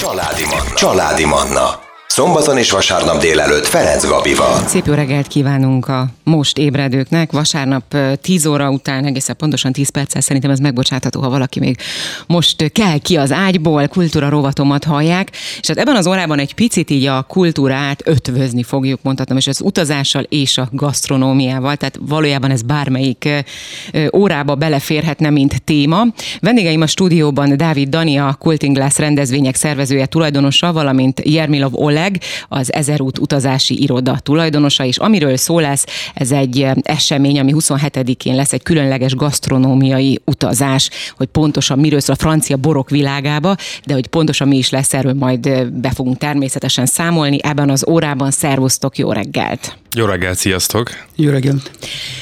Családi Manna. Családi Manna. Szombaton és vasárnap délelőtt Ferenc Gabival. Szép jó reggelt kívánunk a most ébredőknek. Vasárnap 10 óra után, egészen pontosan 10 perccel szerintem ez megbocsátható, ha valaki még most kell ki az ágyból, kultúra rovatomat hallják. És hát ebben az órában egy picit így a kultúrát ötvözni fogjuk, mondhatom, és az utazással és a gasztronómiával, tehát valójában ez bármelyik órába beleférhetne, mint téma. Vendégeim a stúdióban Dávid Dani, a Culting Glass rendezvények szervezője, tulajdonosa, valamint Jermilov Oleg, az Ezerút utazási iroda tulajdonosa, és amiről szó lesz, ez egy esemény, ami 27-én lesz egy különleges gasztronómiai utazás, hogy pontosan miről szól a francia borok világába, de hogy pontosan mi is lesz, erről majd be fogunk természetesen számolni. Ebben az órában szervusztok, jó reggelt! Jó reggelt, sziasztok! Jó reggelt!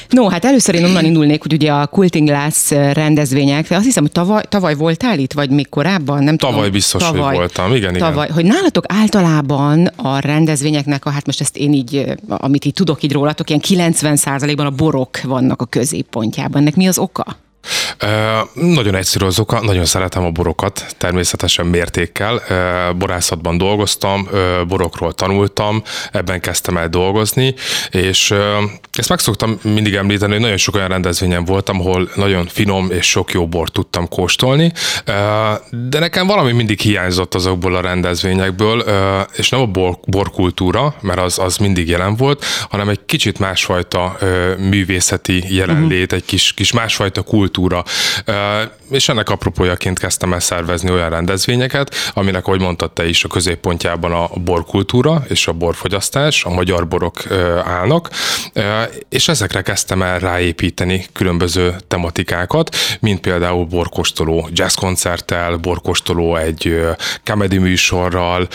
No, hát először én onnan indulnék, hogy ugye a Culting Glass rendezvények, azt hiszem, hogy tavaly, tavaly voltál itt, vagy még korábban? Nem tavaly tudom. biztos, tavaly, hogy voltam, igen, tavaly, igen. Hogy nálatok általában a rendezvényeknek, a, hát most ezt én így, amit így tudok így rólatok, ilyen 90 ban a borok vannak a középpontjában. Ennek mi az oka? Nagyon egyszerű az oka, nagyon szeretem a borokat, természetesen mértékkel. Borászatban dolgoztam, borokról tanultam, ebben kezdtem el dolgozni, és ezt meg szoktam mindig említeni, hogy nagyon sok olyan rendezvényen voltam, ahol nagyon finom és sok jó bort tudtam kóstolni, de nekem valami mindig hiányzott azokból a rendezvényekből, és nem a bor, borkultúra, mert az, az mindig jelen volt, hanem egy kicsit másfajta művészeti jelenlét, egy kis, kis másfajta kultúra, és ennek apropójaként kezdtem el szervezni olyan rendezvényeket, aminek, ahogy mondtad te is, a középpontjában a borkultúra és a borfogyasztás, a magyar borok állnak, és ezekre kezdtem el ráépíteni különböző tematikákat, mint például borkostoló jazzkoncerttel, borkostoló egy comedy műsorral,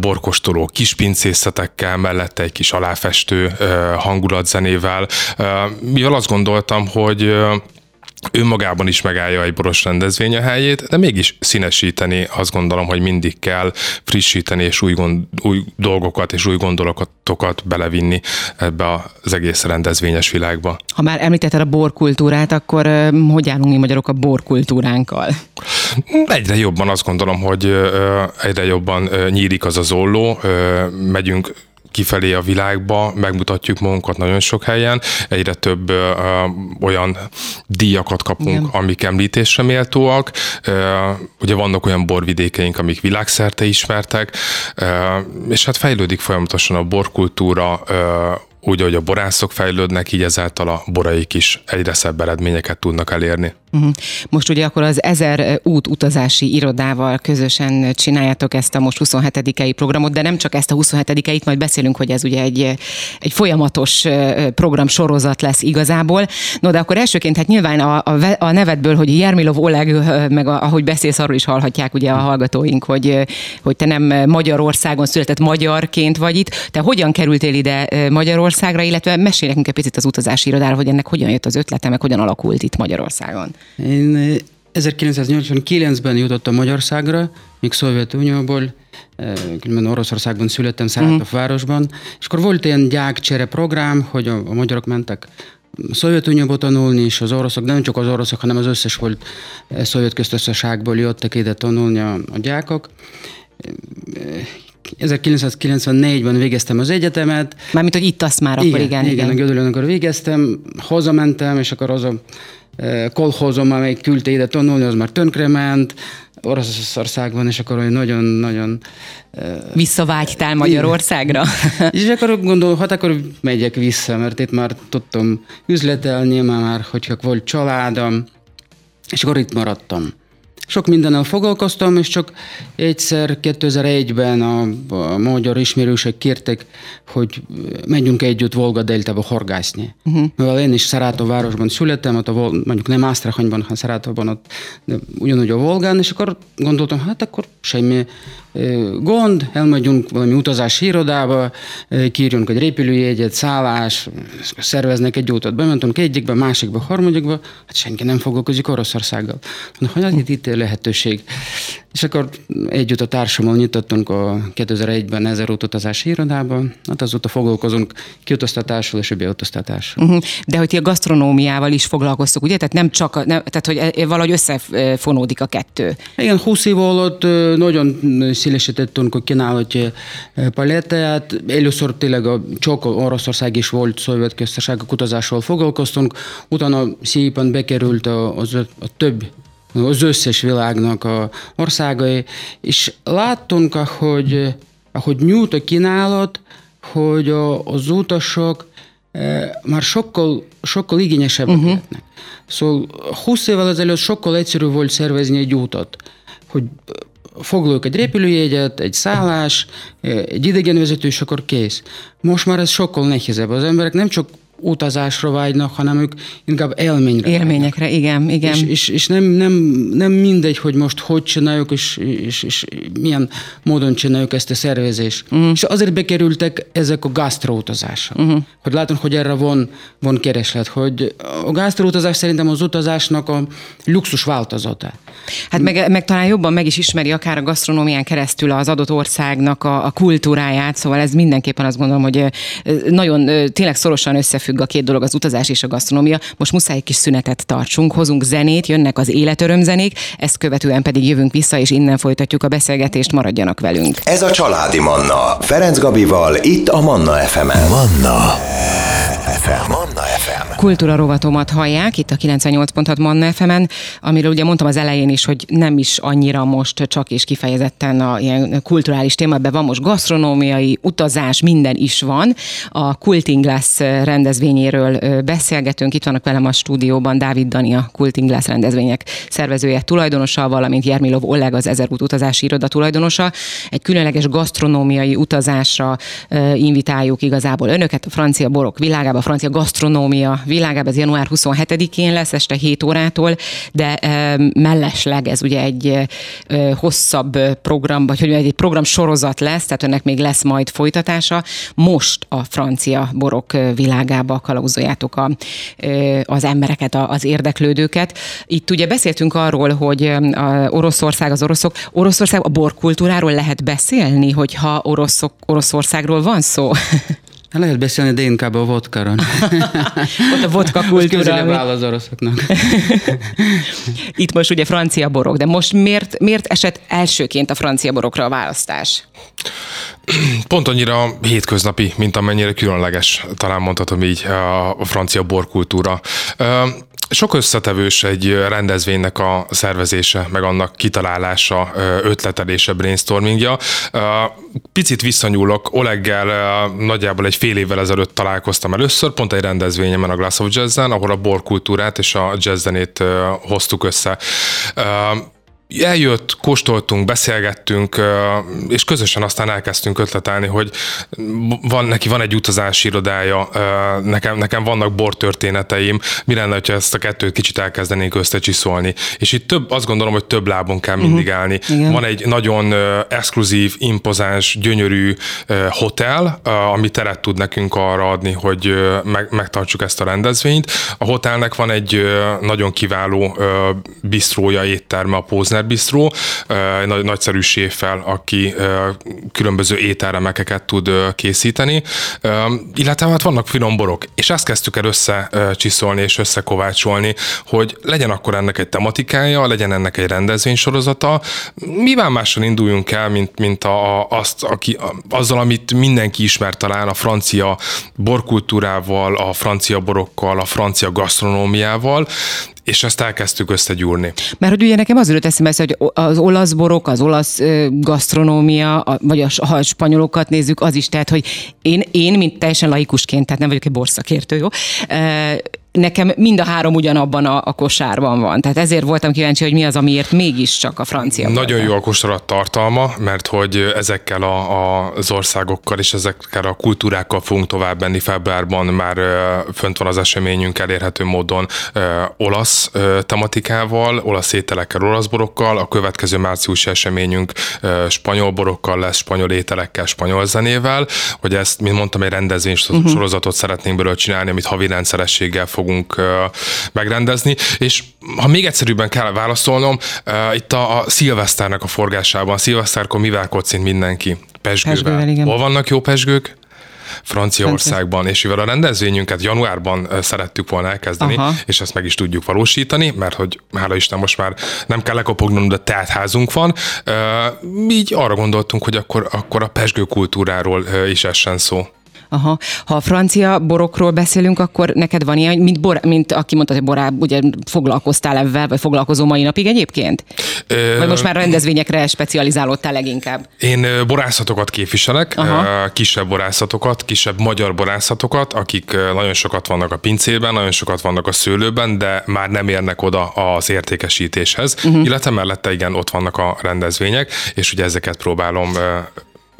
borkostoló kispincészetekkel, mellette egy kis aláfestő hangulatzenével, mivel azt gondoltam, hogy önmagában is megállja egy boros rendezvény a helyét, de mégis színesíteni azt gondolom, hogy mindig kell frissíteni és új, gond, új dolgokat és új gondolatokat belevinni ebbe az egész rendezvényes világba. Ha már említetted a borkultúrát, akkor hogy állunk mi magyarok a borkultúránkkal? Egyre jobban azt gondolom, hogy egyre jobban nyílik az az olló, megyünk kifelé a világba, megmutatjuk magunkat nagyon sok helyen, egyre több ö, olyan díjakat kapunk, Igen. amik említésre méltóak. Ö, ugye vannak olyan borvidékeink, amik világszerte ismertek, ö, és hát fejlődik folyamatosan a borkultúra, ö, úgy, hogy a borászok fejlődnek, így ezáltal a boraik is egyre szebb eredményeket tudnak elérni. Uh-huh. Most ugye akkor az Ezer út utazási irodával közösen csináljátok ezt a most 27 programot, de nem csak ezt a 27 itt majd beszélünk, hogy ez ugye egy, egy folyamatos program sorozat lesz igazából. No, de akkor elsőként hát nyilván a, a, a nevedből, hogy Jermilov Oleg, meg a, ahogy beszélsz, arról is hallhatják ugye a hallgatóink, hogy, hogy te nem Magyarországon született magyarként vagy itt. Te hogyan kerültél ide Magyarországra, illetve mesélj nekünk egy picit az utazási irodáról, hogy ennek hogyan jött az ötlete, meg hogyan alakult itt Magyarországon? Én 1989-ben eh, jutottam Magyarországra, még Szovjetunióból, eh, különben Oroszországban születtem, Száratov uh-huh. városban, és akkor volt ilyen gyákcsere program, hogy a, a magyarok mentek Szovjetunióba tanulni, és az oroszok, nem csak az oroszok, hanem az összes volt eh, szovjet köztársaságból jöttek ide tanulni a, a gyákok. 1994-ben végeztem az egyetemet. Mármint, hogy itt azt már akkor igen. Igen, igen, igen. a Gödöllön akkor végeztem, hazamentem, és akkor az a kolhozom, amely küldte ide tanulni, az már tönkrement, Oroszországban, és akkor nagyon-nagyon... Visszavágytál Magyarországra? és akkor gondolom, hát akkor megyek vissza, mert itt már tudtam üzletelni, már hogyha volt családom, és akkor itt maradtam. Sok mindennel foglalkoztam, és csak egyszer 2001-ben a, a magyar ismerősek kértek, hogy menjünk együtt Volga deltába horgászni. Uh-huh. Mivel én is Szarátov városban születtem, ott a, mondjuk nem Asztrahanyban, hanem Szarátovban, ott ugyanúgy a Volgán, és akkor gondoltam, hát akkor semmi gond, elmegyünk valami utazási irodába, kírjunk egy repülőjegyet, szállás, szerveznek egy utat. Bementünk egyikbe, másikba, harmadikba, hát senki nem foglalkozik Oroszországgal. Na, hogy itt lehetőség. És akkor együtt a társammal nyitottunk a 2001-ben ezer utazási irodában, hát azóta foglalkozunk kiutaztatással és a beutaztatással. Uh-huh. De hogy ti a gasztronómiával is foglalkoztok, ugye? Tehát nem csak, a, nem, tehát hogy valahogy összefonódik a kettő. Igen, 20 év alatt nagyon szélesítettünk a kínálati palettáját. Először tényleg a, csak Oroszország is volt szovjet köztársaság utazásról foglalkoztunk, utána szépen bekerült az, a több az összes világnak a országai, és láttunk, hogy, ahogy nyújt a kínálat, hogy az utasok már sokkal, sokkal igényesebbek uh-huh. lehetnek. Szóval 20 évvel ezelőtt sokkal egyszerűbb volt szervezni egy útot, hogy foglaljuk egy repülőjegyet, egy szállás, egy idegenvezető, és akkor kész. Most már ez sokkal nehezebb. Az emberek nem csak utazásra vágynak, hanem ők inkább élményre. Élményekre, vágynak. igen, igen. És, és, és nem, nem, nem mindegy, hogy most hogy csináljuk, és, és, és milyen módon csináljuk ezt a szervezést. Uh-huh. És azért bekerültek ezek a gasztroutazások. Uh-huh. Hogy látom, hogy erre van, van kereslet, hogy a gasztroutazás szerintem az utazásnak a luxus változata. Hát meg, meg talán jobban meg is ismeri akár a gasztronómián keresztül az adott országnak a, a kultúráját, szóval ez mindenképpen azt gondolom, hogy nagyon tényleg szorosan összefügg a két dolog, az utazás és a gasztronómia. Most muszáj egy kis szünetet tartsunk, hozunk zenét, jönnek az életörömzenék, ezt követően pedig jövünk vissza, és innen folytatjuk a beszélgetést, maradjanak velünk. Ez a Családi Manna, Ferenc Gabival, itt a Manna FM-en. Manna FM. Manna FM. Kultúra rovatomat hallják, itt a 98.6 Manna FM-en, amiről ugye mondtam az elején is, hogy nem is annyira most csak és kifejezetten a ilyen kulturális témában van most gasztronómiai, utazás, minden is van. A Culting Glass rendezvényéről beszélgetünk, itt vannak velem a stúdióban Dávid Dani, a Culting Glass rendezvények szervezője, tulajdonosa, valamint Jermilov Oleg, az Ezerút utazási iroda tulajdonosa. Egy különleges gasztronómiai utazásra invitáljuk igazából önöket, a francia borok világába, a francia gasztronómia világába, ez január 27-én lesz, este 7 órától, de mellesleg ez ugye egy hosszabb program, vagy hogy egy program sorozat lesz, tehát ennek még lesz majd folytatása. Most a francia borok világába kalauzoljátok a, az embereket, az érdeklődőket. Itt ugye beszéltünk arról, hogy a Oroszország, az oroszok, Oroszország a borkultúráról lehet beszélni, hogyha oroszok, Oroszországról van szó? Lehet beszélni, de inkább a vodkáról. Ott a vodka kultúra. Ami... az oroszoknak. Itt most ugye francia borok, de most miért, miért esett elsőként a francia borokra a választás? Pont annyira hétköznapi, mint amennyire különleges, talán mondhatom így, a francia borkultúra. Sok összetevős egy rendezvénynek a szervezése, meg annak kitalálása, ötletelése, brainstormingja. Picit visszanyúlok, Oleggel nagyjából egy fél évvel ezelőtt találkoztam először, pont egy rendezvényemen a Glass of Jazz-en, ahol a borkultúrát és a jazzzenét hoztuk össze eljött, kóstoltunk, beszélgettünk, és közösen aztán elkezdtünk ötletelni, hogy van, neki van egy utazási irodája, nekem, nekem vannak bortörténeteim, mi lenne, ha ezt a kettőt kicsit elkezdenénk összecsiszolni. És itt több, azt gondolom, hogy több lábon kell mindig uh-huh. állni. Igen. Van egy nagyon exkluzív, impozáns, gyönyörű hotel, ami teret tud nekünk arra adni, hogy meg, megtartsuk ezt a rendezvényt. A hotelnek van egy nagyon kiváló bistrója, étterme a Pózner Bistro, egy nagy, nagyszerű séffel, aki különböző ételremekeket tud készíteni, illetve hát vannak finom borok, és ezt kezdtük el összecsiszolni és összekovácsolni, hogy legyen akkor ennek egy tematikája, legyen ennek egy rendezvénysorozata, mivel máson induljunk el, mint, mint a, a, azt, aki, azzal, amit mindenki ismer talán a francia borkultúrával, a francia borokkal, a francia gasztronómiával, és ezt elkezdtük összegyúrni. Mert hogy ugye nekem az jutott eszembe, hogy az olasz borok, az olasz gasztronómia, vagy a, ha a spanyolokat nézzük, az is, tehát, hogy én, én mint teljesen laikusként, tehát nem vagyok egy borszakértő, jó? Nekem mind a három ugyanabban a, a kosárban van. Tehát ezért voltam kíváncsi, hogy mi az, amiért mégiscsak a francia. Nagyon jó a kosarat tartalma, mert hogy ezekkel a, a, az országokkal és ezekkel a kultúrákkal fogunk tovább menni. Februárban már fönt van az eseményünk elérhető módon olasz tematikával, olasz ételekkel, olasz borokkal. A következő március eseményünk spanyol borokkal lesz, spanyol ételekkel, spanyol zenével. Hogy ezt, mint mondtam, egy rendezvény uh-huh. sorozatot szeretnénk belőle csinálni, amit havi rendszerességgel fog fogunk megrendezni, és ha még egyszerűbben kell válaszolnom, itt a, a szilveszternek a forgásában, szilveszterkor mivel kocint mindenki? Pesgővel. Pesgővel igen. Hol vannak jó pesgők? Franciaországban, és mivel a rendezvényünket januárban szerettük volna elkezdeni, Aha. és ezt meg is tudjuk valósítani, mert hogy hála Isten most már nem kell lekopognom, de teltházunk van, így arra gondoltunk, hogy akkor, akkor a pesgő kultúráról is essen szó. Aha. Ha a francia borokról beszélünk, akkor neked van ilyen, mint, bor, mint aki mondta, hogy borá, ugye foglalkoztál ebben, vagy foglalkozó mai napig egyébként? Ö... Vagy most már rendezvényekre specializálódtál leginkább? Én borászatokat képviselek, Aha. kisebb borászatokat, kisebb magyar borászatokat, akik nagyon sokat vannak a pincében, nagyon sokat vannak a szőlőben, de már nem érnek oda az értékesítéshez, uh-huh. illetve mellette igen, ott vannak a rendezvények, és ugye ezeket próbálom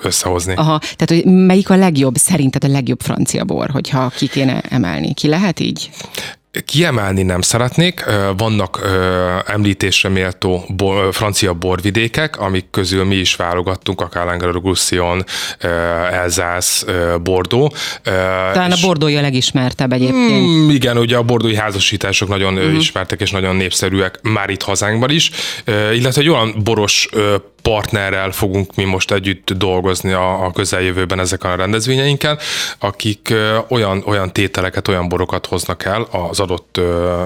összehozni. Aha, tehát hogy melyik a legjobb, szerinted a legjobb francia bor, hogyha ki kéne emelni? Ki lehet így? Kiemelni nem szeretnék, vannak említésre méltó bor, francia borvidékek, amik közül mi is válogattunk, akár Languedoc-Roussillon, Elzász, Bordeaux. Talán a Bordeaux a legismertebb egyébként. Mm, igen, ugye a bordói házasítások nagyon uh-huh. ismertek és nagyon népszerűek már itt hazánkban is, illetve egy olyan boros partnerrel fogunk mi most együtt dolgozni a, a közeljövőben ezeken a rendezvényeinken, akik olyan, olyan tételeket, olyan borokat hoznak el az adott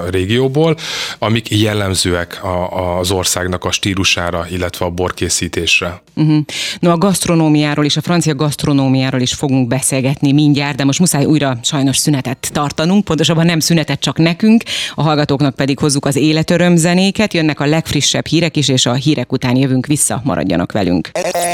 régióból, amik jellemzőek a, az országnak a stílusára, illetve a borkészítésre. Uh-huh. No, a gasztronómiáról és a francia gasztronómiáról is fogunk beszélgetni mindjárt, de most muszáj újra sajnos szünetet tartanunk, pontosabban nem szünetet csak nekünk, a hallgatóknak pedig hozzuk az életörömzenéket, jönnek a legfrissebb hírek is, és a hírek után jövünk vissza maradjanak velünk.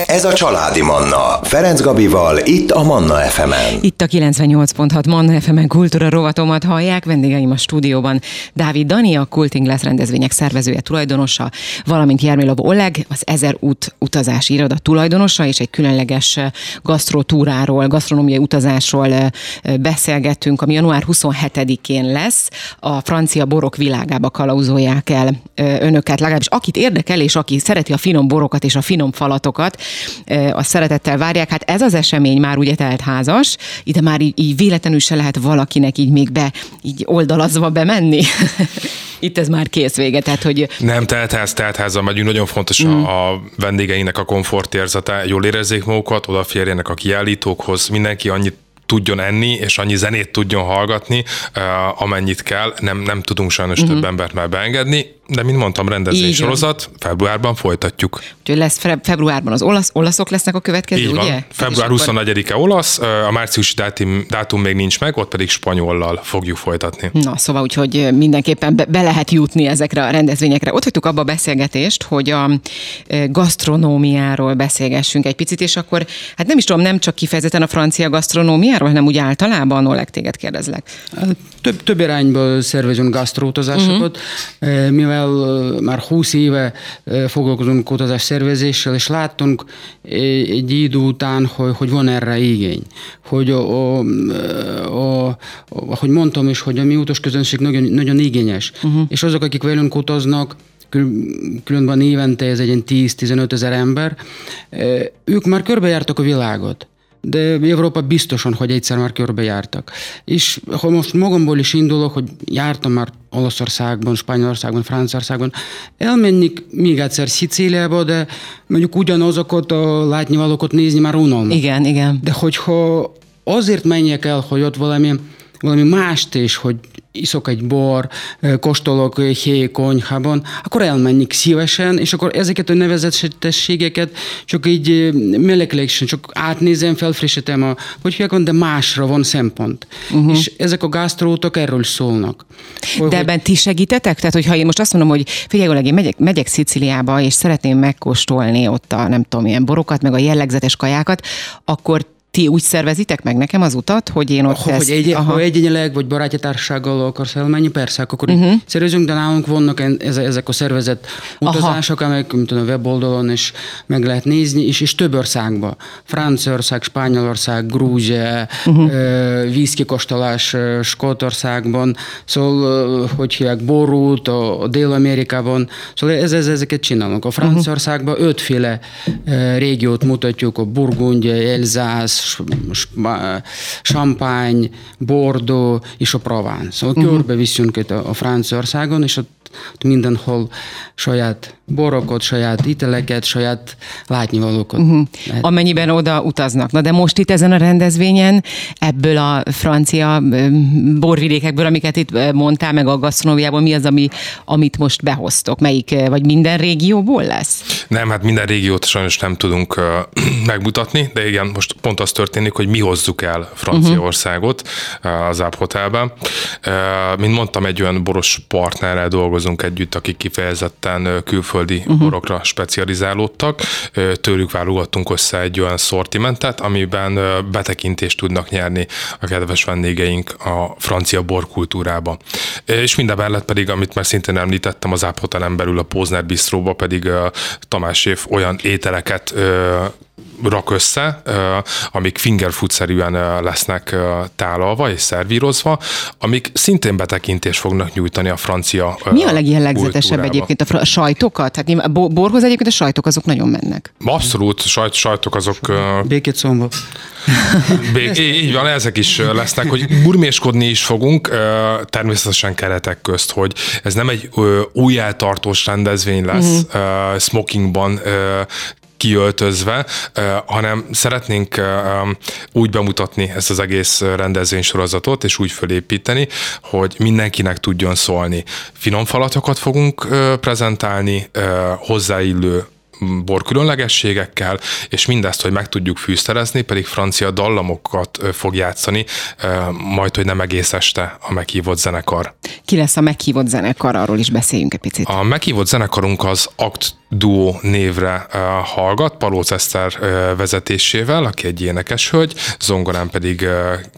Ez a Családi Manna. Ferenc Gabival, itt a Manna FM-en. Itt a 98.6 Manna FM-en kultúra rovatomat hallják. Vendégeim a stúdióban Dávid Dani, a Kulting lesz rendezvények szervezője, tulajdonosa, valamint Jermilov Oleg, az Ezer út utazási iroda tulajdonosa, és egy különleges gasztrotúráról, gasztronómiai utazásról beszélgettünk, ami január 27-én lesz. A francia borok világába kalauzolják el önöket, legalábbis akit érdekel, és aki szereti a finom borokat és a finom falatokat, a szeretettel várják. Hát ez az esemény már ugye telt házas, ide már így, így véletlenül se lehet valakinek így még be, így oldalazva bemenni. Itt ez már kész vége, tehát hogy... Nem, teltház, teltházal megyünk, nagyon fontos mm. a vendégeinek a komfortérzete, jól érezzék magukat, odaférjenek a kiállítókhoz, mindenki annyit tudjon enni, és annyi zenét tudjon hallgatni, amennyit kell. Nem, nem tudunk sajnos uh-huh. több embert már beengedni, de mint mondtam, rendezvény sorozat, februárban folytatjuk. Úgyhogy lesz februárban az olasz, olaszok lesznek a következő, Így ugye? Van. Február 24-e olasz, a márciusi dátum, dátum még nincs meg, ott pedig spanyollal fogjuk folytatni. Na, szóval úgyhogy mindenképpen be, be lehet jutni ezekre a rendezvényekre. Ott hagytuk abba a beszélgetést, hogy a gasztronómiáról beszélgessünk egy picit, és akkor, hát nem is tudom, nem csak kifejezetten a francia gasztronómiáról, hanem úgy általában, Oleg, téged kérdezlek. Több, több irányból szervezünk gasztróutazásokat, uh-huh. mivel mivel már 20 éve foglalkozunk utazás szervezéssel, és láttunk egy idő után, hogy, hogy van erre igény. Hogy, a, a, a, ahogy mondtam is, hogy a mi utas közönség nagyon, nagyon igényes. Uh-huh. És azok, akik velünk utaznak, különben évente ez egy 10-15 ezer ember, ők már körbejártak a világot de Európa biztosan, hogy egyszer már körbejártak. És ha most magamból is indulok, hogy jártam már Olaszországban, Spanyolországban, Franciaországban, elmennék még egyszer Szicíliába, de mondjuk ugyanazokat a látnivalókat nézni már unalmas. Igen, igen. De hogyha azért menjek el, hogy ott valami valami mást is, hogy iszok egy bor, kóstolok héj konyhában, akkor elmennék szívesen, és akkor ezeket a nevezetességeket csak így meleklésen, csak átnézem, felfrissítem, a, hogy hívják, de másra van szempont. Uh-huh. És ezek a gasztrótok erről szólnak. Hogy, de ebben ti segítetek? Tehát, hogyha én most azt mondom, hogy figyelj, én megyek, megyek Sziciliába, és szeretném megkóstolni ott a nem tudom, ilyen borokat, meg a jellegzetes kajákat, akkor ti úgy szervezitek meg nekem az utat, hogy én ott ha, ezt... Hogy egy, ha egyénileg vagy barátjátársággal akarsz elmenni, persze, akkor uh-huh. szervezünk, de nálunk vannak ezek a szervezett utazások, aha. amelyek mint a weboldalon is meg lehet nézni, és, és több országba. Franciaország, Spanyolország, Grúzia, uh-huh. vízkikostolás Skótországban, szóval, hogy hívják, borút, a Dél-Amerikában, szóval ez, ez, ezeket csinálunk. A Franciaországban uh-huh. ötféle régiót mutatjuk, a Burgundia, Elzász, Champagne, Bordeaux és a Provence. Szóval uh-huh. körbeviszünk itt a Franciaországon, és ott mindenhol saját borokat, saját íteleket, saját látnivalókat. Uh-huh. Amennyiben oda utaznak. Na de most itt ezen a rendezvényen ebből a francia borvidékekből, amiket itt mondtál, meg a gasztronómiából, mi az, ami, amit most behoztok? Melyik, vagy minden régióból lesz? Nem, hát minden régiót sajnos nem tudunk megmutatni, de igen, most pont az történik, hogy mi hozzuk el Franciaországot uh, az App Hotelbe. Uh, mint mondtam, egy olyan boros partnerrel dolgozunk együtt, akik kifejezetten külföldi uh-huh. borokra specializálódtak. Tőlük válogattunk össze egy olyan szortimentet, amiben betekintést tudnak nyerni a kedves vendégeink a francia borkultúrába. És minden mellett pedig, amit már szintén említettem, az App Hotelen belül a Pózner Bistróba pedig Tamás Év olyan ételeket rak össze, amik fingerfood-szerűen lesznek tálalva és szervírozva, amik szintén betekintést fognak nyújtani a francia Mi a legjellegzetesebb egyébként? A sajtokat? Hát a borhoz egyébként a sajtok azok nagyon mennek. Abszolút, sajt, sajtok azok... Békét szomba. Bé- így van, ezek is lesznek, hogy burméskodni is fogunk, természetesen keretek közt, hogy ez nem egy újjátartós rendezvény lesz, uh-huh. smokingban kiöltözve, hanem szeretnénk úgy bemutatni ezt az egész rendezvénysorozatot, és úgy fölépíteni, hogy mindenkinek tudjon szólni. Finom falatokat fogunk prezentálni, hozzáillő bor különlegességekkel, és mindezt, hogy meg tudjuk fűszerezni, pedig francia dallamokat fog játszani, majd, hogy nem egész este a meghívott zenekar. Ki lesz a meghívott zenekar, arról is beszéljünk egy picit. A meghívott zenekarunk az Act Duo névre uh, hallgat, Palóc Eszter uh, vezetésével, aki egy énekes hölgy, zongorán pedig uh,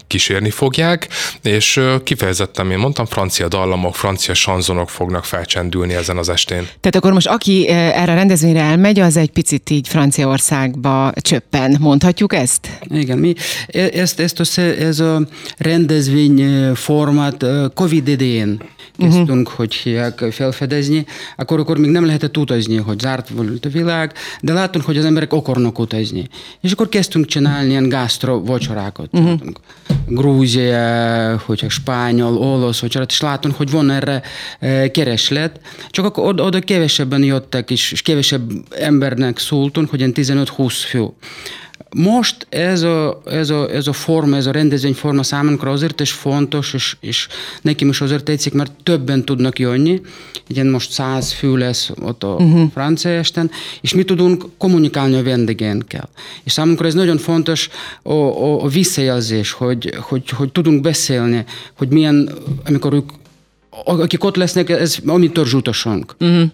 kísérni fogják, és kifejezetten, én mondtam, francia dallamok, francia sanzonok fognak felcsendülni ezen az estén. Tehát akkor most aki erre a rendezvényre elmegy, az egy picit így Franciaországba csöppen, mondhatjuk ezt? Igen, mi e, ezt, ezt a, ez a rendezvény formát Covid idején kezdtünk, uh-huh. hogy hívják felfedezni, akkor, akkor még nem lehetett utazni, hogy zárt volt a világ, de láttunk, hogy az emberek akarnak utazni. És akkor kezdtünk csinálni ilyen gasztro vacsorákat. Uh-huh. Grúzia, hogy spányol, olasz vacsorát, és látunk, hogy van erre e, kereslet. Csak akkor oda, oda kevesebben jöttek, és, és kevesebb embernek szóltunk, hogy ilyen 15-20 fő. Most ez a, ez, a, ez a forma, ez a rendezvényforma számunkra azért is fontos, és, és nekem is azért tetszik, mert többen tudnak jönni. Igen, most száz fő lesz ott a uh-huh. francia esten, és mi tudunk kommunikálni a vendégénkkel. És számunkra ez nagyon fontos a, a, a visszajelzés, hogy, hogy, hogy tudunk beszélni, hogy milyen, amikor ők akik ott lesznek, ez a mi törzsutasunk. Uh-huh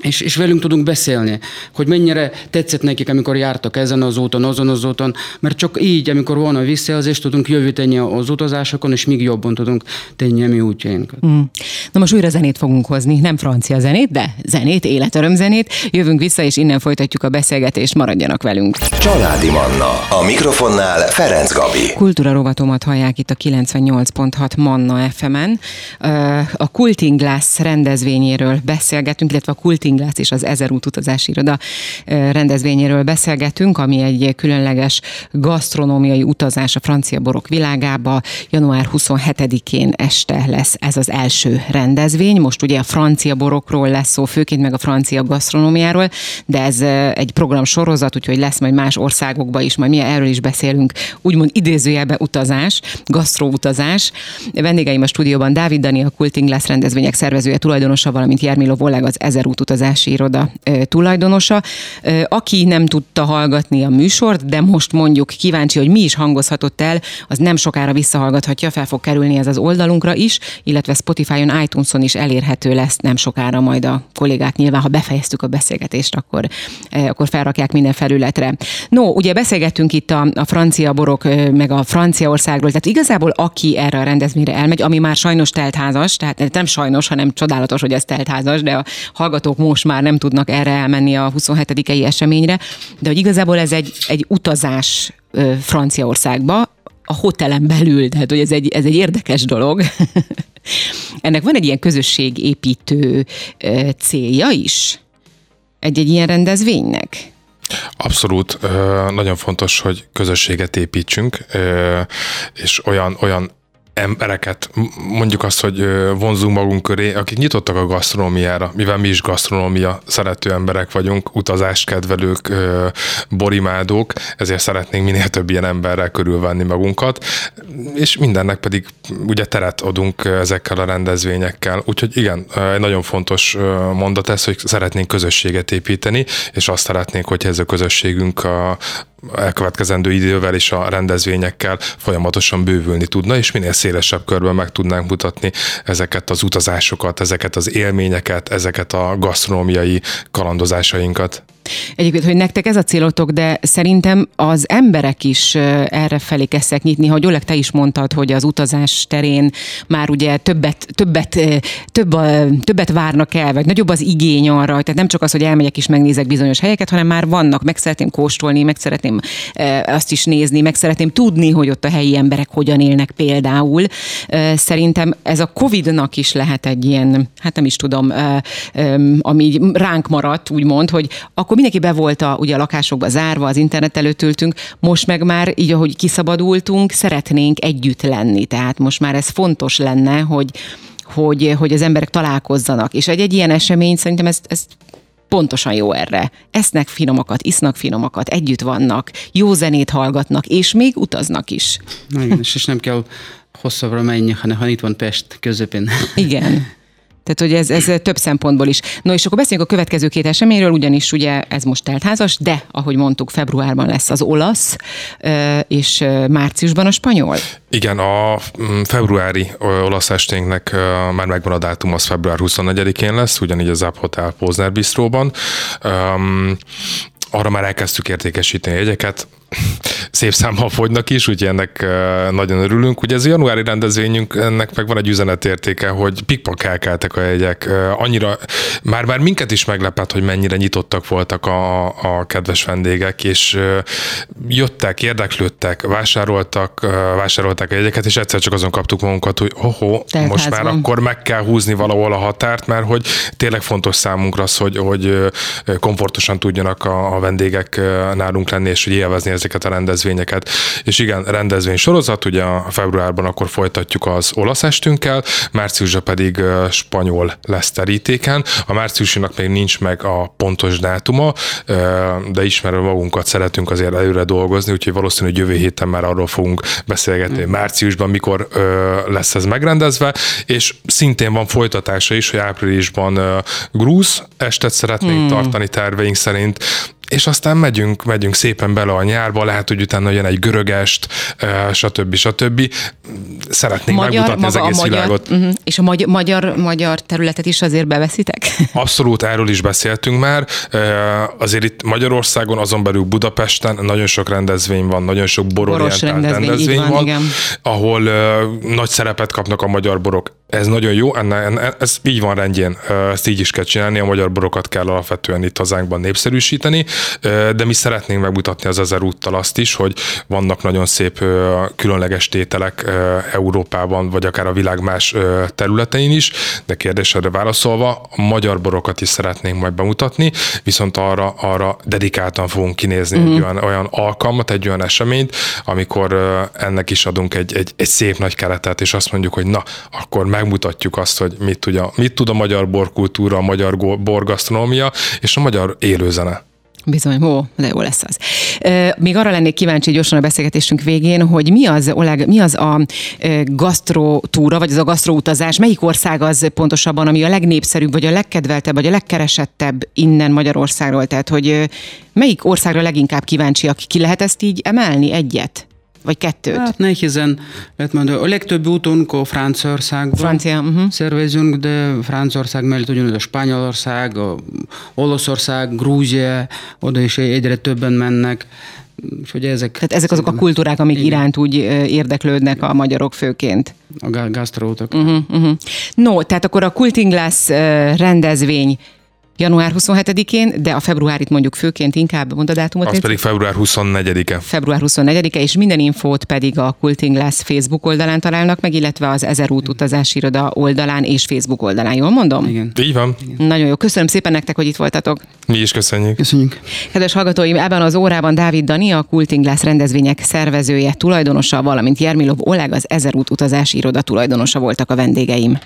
és, és velünk tudunk beszélni, hogy mennyire tetszett nekik, amikor jártak ezen az úton, azon az úton, mert csak így, amikor van a visszajelzést, tudunk jövőteni az utazásokon, és még jobban tudunk tenni a mi útjainkat. Mm. Na most újra zenét fogunk hozni, nem francia zenét, de zenét, életöröm zenét. Jövünk vissza, és innen folytatjuk a beszélgetést, maradjanak velünk. Családi Manna, a mikrofonnál Ferenc Gabi. Kultúra rovatomat hallják itt a 98.6 Manna FM-en. A Culting Glass rendezvényéről beszélgetünk, illetve a Culting Glass és az Ezer út utazási iroda rendezvényéről beszélgetünk, ami egy különleges gasztronómiai utazás a francia borok világába. Január 27-én este lesz ez az első rendezvény. Most ugye a francia borokról lesz szó, főként meg a francia gasztronómiáról, de ez egy program sorozat, úgyhogy lesz majd más országokba is, majd mi erről is beszélünk, úgymond idézőjelbe utazás, gasztroutazás. Vendégeim a stúdióban Dávid Dani, a Culting Glass rendezvények szervezője, tulajdonosa, valamint Jermiló Volleg, az Ezer út utazási iroda tulajdonosa, aki nem tudta hallgatni a műsort, de most mondjuk kíváncsi, hogy mi is hangozhatott el, az nem sokára visszahallgathatja, fel fog kerülni ez az oldalunkra is, illetve Spotify-on, iTunes-on is elérhető lesz nem sokára majd a kollégák nyilván, ha befejeztük a beszélgetést, akkor, akkor felrakják minden felületre. No, ugye beszélgettünk itt a, a francia borok, meg a Franciaországról, tehát igazából aki erre a rendezvényre elmegy, ami már sajnos teltházas, tehát nem sajnos, hanem csodálatos, hogy ez teltházas, de a hallgatók most már nem tudnak erre elmenni a 27-i eseményre, de hogy igazából ez egy, egy utazás Franciaországba, a hotelen belül, tehát hogy ez egy, ez egy érdekes dolog. Ennek van egy ilyen közösségépítő célja is? Egy-egy ilyen rendezvénynek? Abszolút. Nagyon fontos, hogy közösséget építsünk, és olyan, olyan embereket, mondjuk azt, hogy vonzunk magunk köré, akik nyitottak a gasztronómiára, mivel mi is gasztronómia szerető emberek vagyunk, utazást kedvelők, borimádók, ezért szeretnénk minél több ilyen emberrel körülvenni magunkat, és mindennek pedig ugye teret adunk ezekkel a rendezvényekkel. Úgyhogy igen, egy nagyon fontos mondat ez, hogy szeretnénk közösséget építeni, és azt szeretnénk, hogy ez a közösségünk a elkövetkezendő idővel és a rendezvényekkel folyamatosan bővülni tudna, és minél szélesebb körben meg tudnánk mutatni ezeket az utazásokat, ezeket az élményeket, ezeket a gasztronómiai kalandozásainkat. Egyébként, hogy nektek ez a célotok, de szerintem az emberek is erre felé kezdtek nyitni, hogy Oleg, te is mondtad, hogy az utazás terén már ugye többet, többet, több, többet várnak el, vagy nagyobb az igény arra, tehát nem csak az, hogy elmegyek és megnézek bizonyos helyeket, hanem már vannak, meg szeretném kóstolni, meg szeretném azt is nézni, meg szeretném tudni, hogy ott a helyi emberek hogyan élnek például. Szerintem ez a Covid-nak is lehet egy ilyen, hát nem is tudom, ami ránk maradt, úgymond, hogy akkor mindenki be volt a, ugye a lakásokba zárva, az internet előtt ültünk, most meg már így, ahogy kiszabadultunk, szeretnénk együtt lenni. Tehát most már ez fontos lenne, hogy, hogy, hogy az emberek találkozzanak. És egy, egy ilyen esemény szerintem ez, ez pontosan jó erre. Esznek finomakat, isznak finomakat, együtt vannak, jó zenét hallgatnak, és még utaznak is. Na igen, és nem kell hosszabbra menni, hanem ha itt van Pest közepén. Igen. Tehát, hogy ez, ez több szempontból is. No, és akkor beszéljünk a következő két eseményről, ugyanis ugye ez most teltházas, de, ahogy mondtuk, februárban lesz az olasz, és márciusban a spanyol. Igen, a mm, februári olasz esténknek már megvan a dátum, az február 24-én lesz, ugyanígy az Zap Hotel Pózner Bistróban. Um, arra már elkezdtük értékesíteni jegyeket, szép számmal fogynak is, úgyhogy ennek nagyon örülünk. Ugye ez a januári rendezvényünk, ennek meg van egy üzenetértéke, hogy pikpakelkeltek a jegyek. Annyira, már, már minket is meglepett, hogy mennyire nyitottak voltak a, a kedves vendégek, és jöttek, érdeklődtek, vásároltak, vásárolták a jegyeket, és egyszer csak azon kaptuk magunkat, hogy hoho, most már akkor meg kell húzni valahol a határt, mert hogy tényleg fontos számunkra az, hogy, hogy komfortosan tudjanak a, a vendégek nálunk lenni, és hogy élvezni ezeket a rendezvényeket. És igen, rendezvény sorozat, ugye a februárban akkor folytatjuk az olasz estünkkel, márciusra pedig spanyol lesz terítéken. A márciusinak még nincs meg a pontos dátuma, de ismerve magunkat szeretünk azért előre dolgozni, úgyhogy hogy jövő héten már arról fogunk beszélgetni, mm. márciusban mikor lesz ez megrendezve, és szintén van folytatása is, hogy áprilisban grúz estet szeretnénk mm. tartani terveink szerint, és aztán megyünk, megyünk szépen bele a nyárba, lehet, hogy utána jön egy görögest, stb. stb. Szeretnénk magyar, megmutatni az egész magyar, világot. Uh-huh. És a magyar, magyar, magyar területet is azért beveszitek? Abszolút, erről is beszéltünk már. Azért itt Magyarországon, azon belül Budapesten nagyon sok rendezvény van, nagyon sok bororientált rendezvény, rendezvény van, van igen. ahol nagy szerepet kapnak a magyar borok. Ez nagyon jó, enne, ez így van rendjén, ezt így is kell csinálni, a magyar borokat kell alapvetően itt hazánkban népszerűsíteni, de mi szeretnénk megmutatni az ezer úttal azt is, hogy vannak nagyon szép különleges tételek Európában, vagy akár a világ más területein is, de kérdésedre válaszolva, a magyar borokat is szeretnénk majd bemutatni, viszont arra, arra dedikáltan fogunk kinézni mm. egy mhm. olyan, olyan alkalmat, egy olyan eseményt, amikor ennek is adunk egy, egy, egy szép nagy keretet, és azt mondjuk, hogy na, akkor megmutatjuk azt, hogy mit tud a, mit tud a magyar borkultúra, a magyar borgasztronómia és a magyar élőzene. Bizony, ó, de jó lesz az. Még arra lennék kíváncsi gyorsan a beszélgetésünk végén, hogy mi az, Oleg, mi az a gasztrotúra, vagy az a gasztroutazás, melyik ország az pontosabban, ami a legnépszerűbb, vagy a legkedveltebb, vagy a legkeresettebb innen Magyarországról? Tehát, hogy melyik országra leginkább kíváncsiak? Ki lehet ezt így emelni egyet? Vagy kettőt? Hát nehézen, lehet mondani, a legtöbb útunk a Franciaországban Francia, uh-huh. szervezünk, de Franciaország mellett ugyanúgy a Spanyolország, a Olaszország, Grúzia, oda is egyre többen mennek. hogy ezek, Tehát ezek azok a kultúrák, amik igen. iránt úgy érdeklődnek a magyarok főként. A gasztrótok. Uh-huh, uh-huh. No, tehát akkor a Kultinglász rendezvény január 27-én, de a februárit mondjuk főként inkább, mond a dátumot. Az pedig február 24-e. Február 24-e, és minden infót pedig a Culting Glass Facebook oldalán találnak meg, illetve az Ezer út utazási iroda oldalán és Facebook oldalán. Jól mondom? Igen. Így van. Nagyon jó. Köszönöm szépen nektek, hogy itt voltatok. Mi is köszönjük. Köszönjük. Kedves hallgatóim, ebben az órában Dávid Dani, a Culting Glass rendezvények szervezője, tulajdonosa, valamint Jermilov Oleg, az Ezer út utazási iroda tulajdonosa voltak a vendégeim.